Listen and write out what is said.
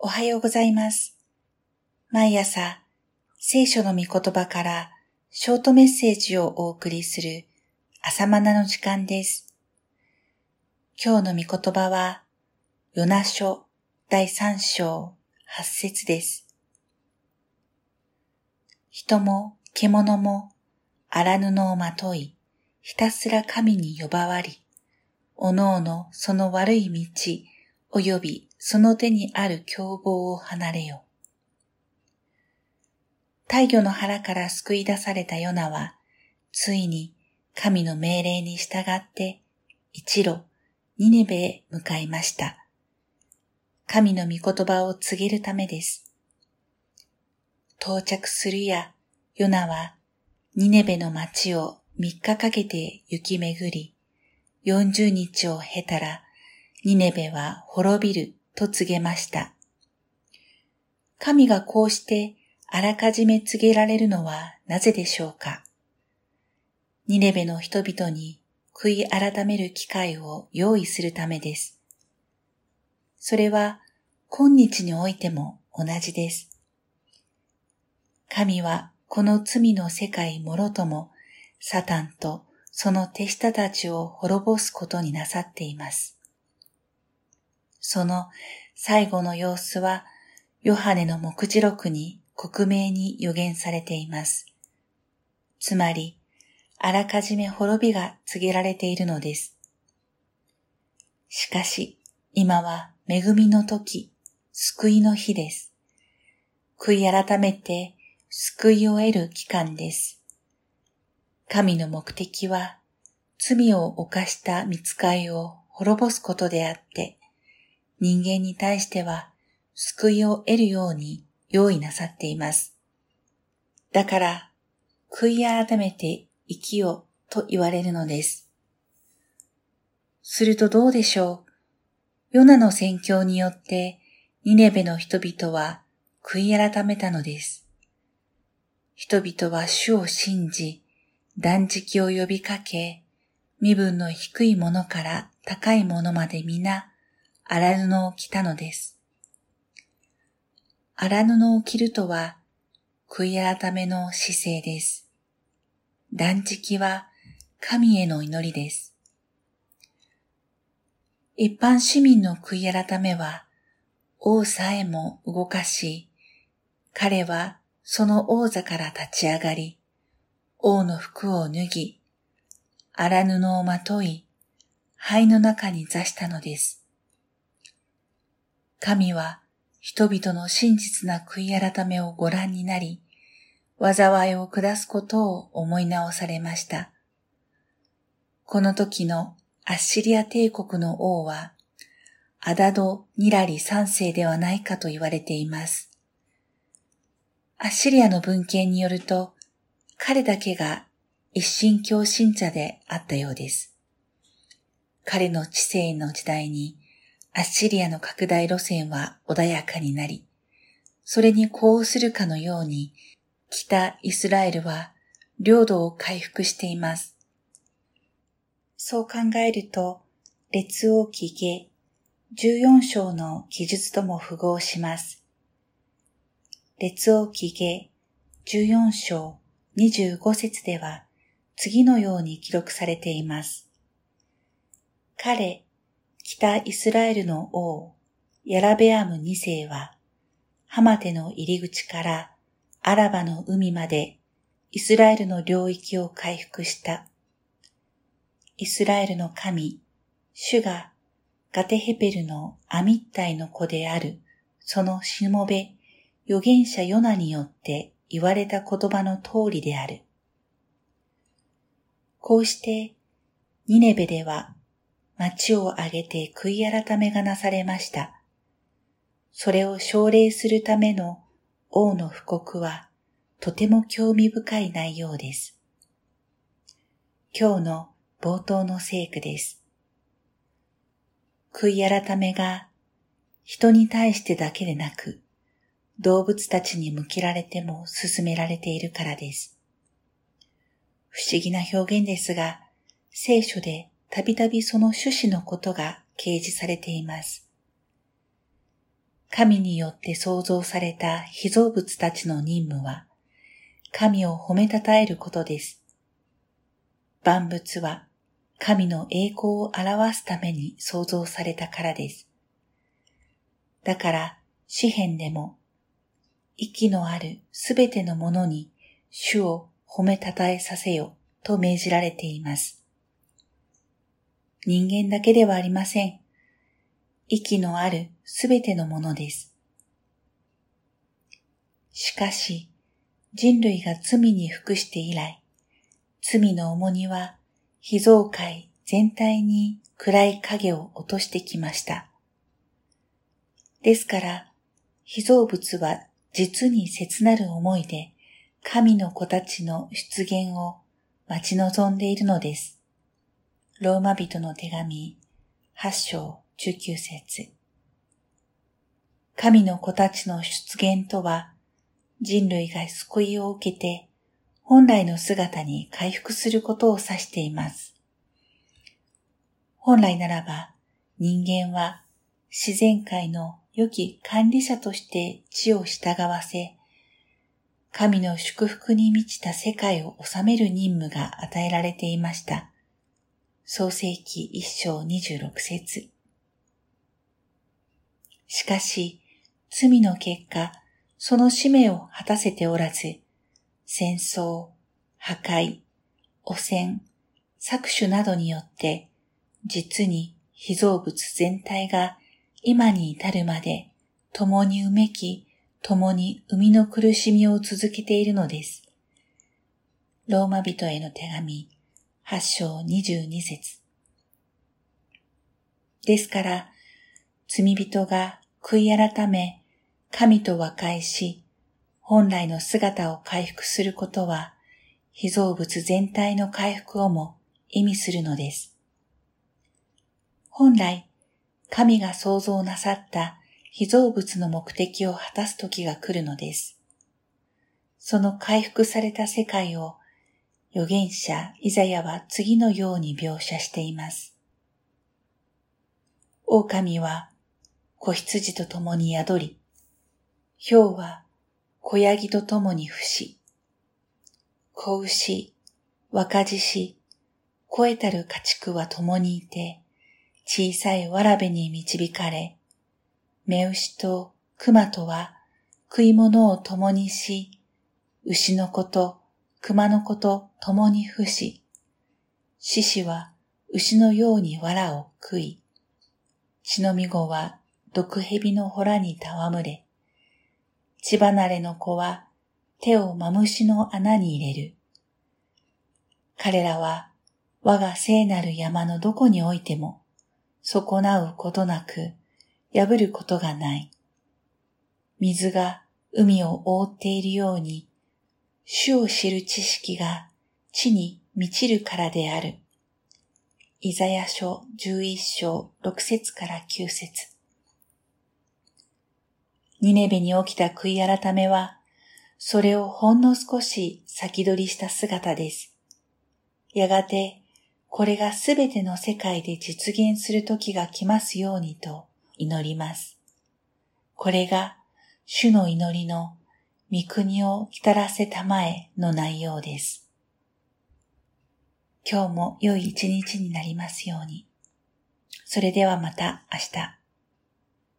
おはようございます。毎朝、聖書の御言葉からショートメッセージをお送りする朝マナの時間です。今日の御言葉は、ヨナ書第3章8節です。人も獣も荒布をまとい、ひたすら神に呼ばわり、おのおのその悪い道、及びその手にある凶暴を離れよ。大魚の腹から救い出されたヨナは、ついに神の命令に従って、一路、ニネベへ向かいました。神の御言葉を告げるためです。到着するや、ヨナは、ニネベの町を三日かけて行き巡り、四十日を経たら、ニネベは滅びると告げました。神がこうしてあらかじめ告げられるのはなぜでしょうかニネベの人々に悔い改める機会を用意するためです。それは今日においても同じです。神はこの罪の世界もろともサタンとその手下たちを滅ぼすことになさっています。その最後の様子は、ヨハネの目次録に克明に予言されています。つまり、あらかじめ滅びが告げられているのです。しかし、今は恵みの時、救いの日です。悔い改めて救いを得る期間です。神の目的は、罪を犯した見つかいを滅ぼすことであって、人間に対しては救いを得るように用意なさっています。だから、悔い改めて生きよと言われるのです。するとどうでしょう？ヨナの宣教によってニネベの人々は悔い改めたのです。人々は主を信じ、断食を呼びかけ、身分の低いものから高いものまで皆、荒布を着たのです。荒布を着るとは、悔い改めの姿勢です。断食は神への祈りです。一般市民の悔い改めは、王さえも動かし、彼はその王座から立ち上がり、王の服を脱ぎ、荒布をまとい、灰の中に座したのです。神は人々の真実な悔い改めをご覧になり、災いを下すことを思い直されました。この時のアッシリア帝国の王は、アダド・ニラリ三世ではないかと言われています。アッシリアの文献によると、彼だけが一神教信者であったようです。彼の知性の時代に、アッシリアの拡大路線は穏やかになり、それに呼応するかのように、北イスラエルは領土を回復しています。そう考えると、列王記下14章の記述とも符合します。列王記下14章25節では次のように記録されています。彼、北イスラエルの王、ヤラベアム2世は、ハマテの入り口からアラバの海までイスラエルの領域を回復した。イスラエルの神、主がガテヘペルのアミッタイの子である、そのしもべ、預言者ヨナによって言われた言葉の通りである。こうして、ニネベでは町を挙げて悔い改めがなされました。それを奨励するための王の布告はとても興味深い内容です。今日の冒頭の聖句です。悔い改めが人に対してだけでなく動物たちに向けられても進められているからです。不思議な表現ですが、聖書でたびたびその趣旨のことが掲示されています。神によって創造された被造物たちの任務は、神を褒めたたえることです。万物は神の栄光を表すために創造されたからです。だから、詩篇でも、息のあるすべてのものに主を褒めたたえさせよと命じられています。人間だけではありません。息のあるすべてのものです。しかし、人類が罪に服して以来、罪の重荷は被造界全体に暗い影を落としてきました。ですから、被造物は実に切なる思いで神の子たちの出現を待ち望んでいるのです。ローマ人の手紙8章19節神の子たちの出現とは、人類が救いを受けて、本来の姿に回復することを指しています。本来ならば、人間は自然界の良き管理者として地を従わせ、神の祝福に満ちた世界を治める任務が与えられていました。創世記一章二十六節しかし、罪の結果、その使命を果たせておらず、戦争、破壊、汚染、搾取などによって、実に被造物全体が今に至るまで共にうめき、共に生みの苦しみを続けているのです。ローマ人への手紙、8章22節ですから、罪人が悔い改め、神と和解し、本来の姿を回復することは、被造物全体の回復をも意味するのです。本来、神が創造なさった被造物の目的を果たす時が来るのです。その回復された世界を預言者イザヤは次のように描写しています。狼は子羊と共に宿り、豹は子ヤギと共に伏し、子牛、若獅子、肥えたる家畜は共にいて、小さいわらべに導かれ、目牛と熊とは食い物を共にし、牛の子と熊の子と共に伏し、獅子は牛のように藁を食い、血のみ子は毒蛇のほらに戯れ、血離れの子は手をマムシの穴に入れる。彼らは我が聖なる山のどこにおいても、損なうことなく、破ることがない。水が海を覆っているように、主を知る知識が地に満ちるからである。イザヤ書11章6節から9節ニネベに起きた悔い改めは、それをほんの少し先取りした姿です。やがてこれがすべての世界で実現する時が来ますようにと祈ります。これが主の祈りの御国を来たらせたまえの内容です。今日も良い一日になりますように。それではまた明日。